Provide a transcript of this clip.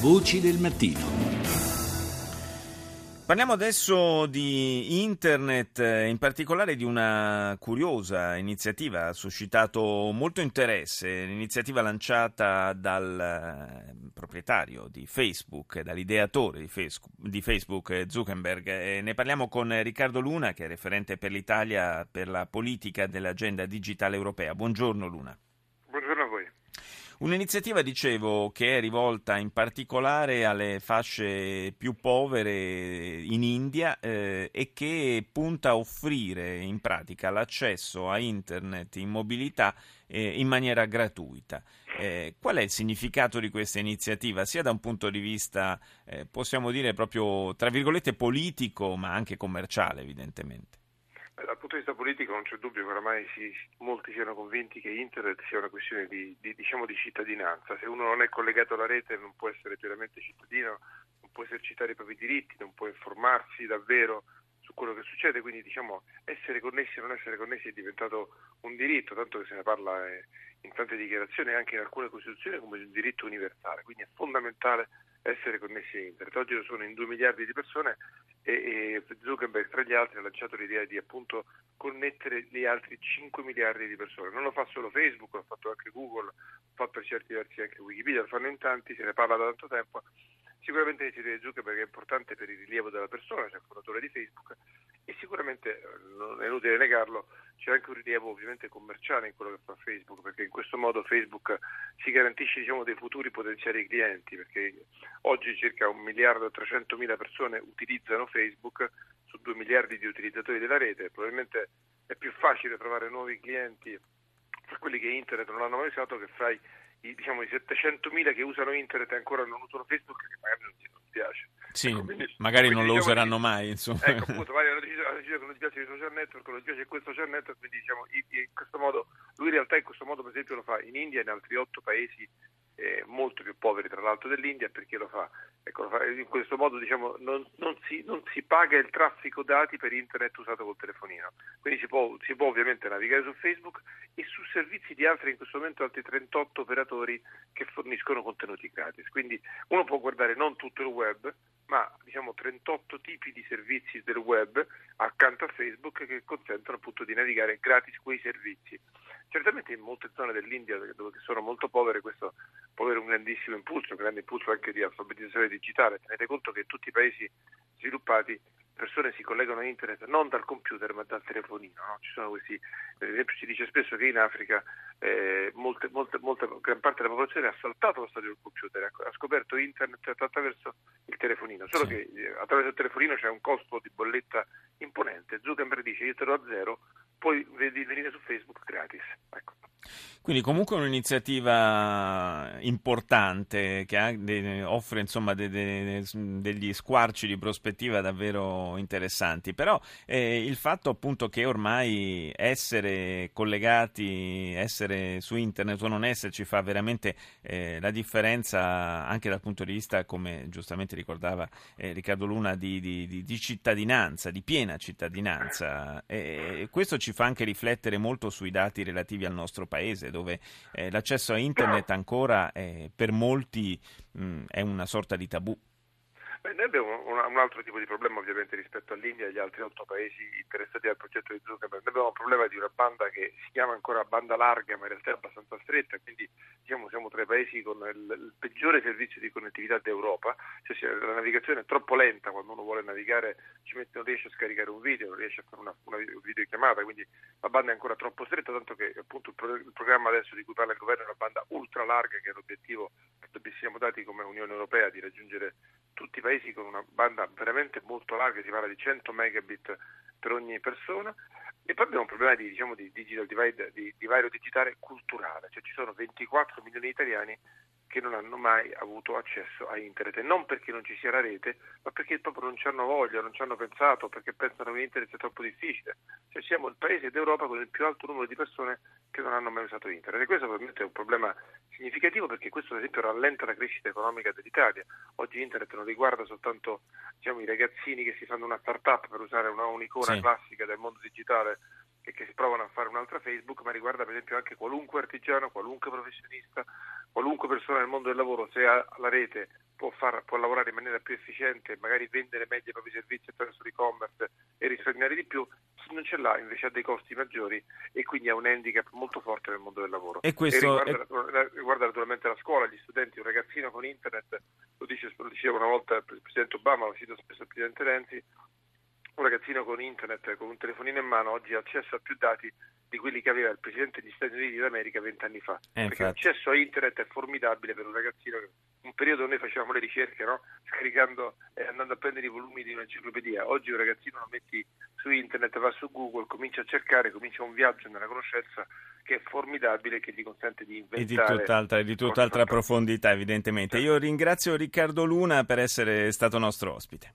Voci del mattino. Parliamo adesso di internet, in particolare di una curiosa iniziativa, ha suscitato molto interesse, l'iniziativa lanciata dal eh, proprietario di Facebook, dall'ideatore di Facebook, Zuckerberg. Ne parliamo con Riccardo Luna, che è referente per l'Italia per la politica dell'agenda digitale europea. Buongiorno Luna. Un'iniziativa, dicevo, che è rivolta in particolare alle fasce più povere in India eh, e che punta a offrire in pratica l'accesso a internet in mobilità eh, in maniera gratuita. Eh, qual è il significato di questa iniziativa, sia da un punto di vista, eh, possiamo dire, proprio, tra virgolette, politico, ma anche commerciale, evidentemente? Punto di vista politico non c'è dubbio che oramai si, molti siano convinti che internet sia una questione di, di, diciamo di, cittadinanza. Se uno non è collegato alla rete non può essere pienamente cittadino, non può esercitare i propri diritti, non può informarsi davvero su quello che succede, quindi diciamo essere connessi o non essere connessi è diventato un diritto, tanto che se ne parla eh, in tante dichiarazioni e anche in alcune costituzioni come un diritto universale, quindi è fondamentale essere connessi a internet. Oggi sono in 2 miliardi di persone e, e Zuckerberg tra gli altri ha lanciato l'idea di appunto connettere gli altri 5 miliardi di persone. Non lo fa solo Facebook, l'ha fatto anche Google, l'ha fatto per certi versi anche Wikipedia, lo fanno in tanti, se ne parla da tanto tempo. Sicuramente l'iniziativa di Zuckerberg è importante per il rilievo della persona, cioè il fondatore di Facebook, e sicuramente, non è inutile negarlo, c'è anche un rilievo ovviamente commerciale in quello che fa Facebook, perché in questo modo Facebook si garantisce diciamo, dei futuri potenziali clienti, perché oggi circa un miliardo e 300 mila persone utilizzano Facebook su 2 miliardi di utilizzatori della rete, probabilmente è più facile trovare nuovi clienti fra quelli che internet non hanno mai usato che fra i diciamo, i 700.000 che usano internet e ancora non usano Facebook che magari non piace. Sì, ecco, quindi, magari quindi, non lo diciamo, useranno mai. Insomma. Ecco, appunto, magari hanno deciso, deciso che non ti piace il social network, non ti piace quel social network, quindi diciamo, in questo modo, lui in realtà in questo modo per esempio lo fa in India e in altri otto paesi eh, molto più poveri tra l'altro dell'India perché lo fa, ecco, lo fa in questo modo diciamo, non, non, si, non, si, paga il traffico dati per internet usato col telefonino quindi si può, si può, ovviamente navigare su Facebook e su servizi di altri in questo momento altri 38 operatori che forniscono contenuti gratis quindi uno può guardare non tutto il web ma diciamo 38 tipi di servizi del web accanto a Facebook che consentono appunto di navigare gratis quei servizi. Certamente in molte zone dell'India dove sono molto povere questo può avere un grandissimo impulso, un grande impulso anche di alfabetizzazione digitale. Tenete conto che in tutti i paesi sviluppati persone si collegano a internet non dal computer ma dal telefonino. No? Ci sono questi, per esempio si dice spesso che in Africa eh, molte, molte, molte, gran parte della popolazione ha saltato lo stadio del computer, ha scoperto internet attraverso il telefonino, solo sì. che eh, attraverso il telefonino c'è un costo di bolletta imponente. Zuckerberg dice io te lo a zero, poi venire su Facebook gratis. Ecco. Quindi comunque un'iniziativa importante che offre insomma, de, de, degli squarci di prospettiva davvero interessanti, però eh, il fatto appunto che ormai essere collegati, essere su internet o non esserci fa veramente eh, la differenza anche dal punto di vista, come giustamente ricordava eh, Riccardo Luna, di, di, di, cittadinanza, di piena cittadinanza. E questo ci fa anche riflettere molto sui dati relativi al nostro paese, dove eh, l'accesso a internet ancora eh, per molti mh, è una sorta di tabù. Beh, noi abbiamo un, un, altro tipo di problema ovviamente rispetto all'India e agli altri otto paesi interessati al progetto di Zuckerberg. Noi abbiamo un problema di una banda che si chiama ancora banda larga ma in realtà è abbastanza stretta, quindi diciamo, siamo tra i paesi con il, il peggiore servizio di connettività d'Europa, cioè, la navigazione è troppo lenta quando uno vuole navigare, ci mette, non riesce a scaricare un video, non riesce a fare una, una videochiamata, quindi la banda è ancora troppo stretta, tanto che appunto il, pro, il programma adesso di cui parla il governo è una banda ultra larga che è l'obiettivo che siamo dati come Unione Europea di raggiungere tutti i paesi con una banda veramente molto larga, si parla di 100 megabit per ogni persona. E poi abbiamo un problema di, diciamo, di digital divide, di divario digitale culturale, cioè ci sono 24 milioni di italiani che non hanno mai avuto accesso a internet, non perché non ci sia la rete, ma perché proprio non ci hanno voglia, non ci hanno pensato, perché pensano che internet sia troppo difficile. Cioè siamo il paese d'Europa con il più alto numero di persone che non hanno mai usato internet e questo ovviamente è un problema significativo perché questo ad esempio rallenta la crescita economica dell'Italia. Oggi internet non riguarda soltanto diciamo, i ragazzini che si fanno una start-up per usare una, un'icona sì. classica del mondo digitale e che si provano a fare un'altra Facebook, ma riguarda per esempio anche qualunque artigiano, qualunque professionista, qualunque persona nel mondo del lavoro, se ha la rete può, far, può, lavorare in maniera più efficiente, magari vendere meglio i propri servizi attraverso l'e-commerce e risparmiare di più, chi non ce l'ha invece ha dei costi maggiori e quindi ha un handicap molto forte nel mondo del lavoro. E questo e riguarda, è... riguarda, naturalmente la scuola, gli studenti, un ragazzino con internet, lo, dice, lo diceva una volta il Presidente Obama, lo cito spesso il Presidente Renzi, un ragazzino con internet, con un telefonino in mano, oggi ha accesso a più dati di quelli che aveva il Presidente degli Stati Uniti d'America vent'anni fa. Eh, perché l'accesso a internet è formidabile per un ragazzino che un periodo noi facevamo le ricerche, no? scaricando e andando a prendere i volumi di un'enciclopedia. Oggi un ragazzino lo metti su internet, va su Google, comincia a cercare, comincia un viaggio nella conoscenza che è formidabile che gli consente di inventare. E di tutt'altra, di tutt'altra profondità, evidentemente. Io ringrazio Riccardo Luna per essere stato nostro ospite.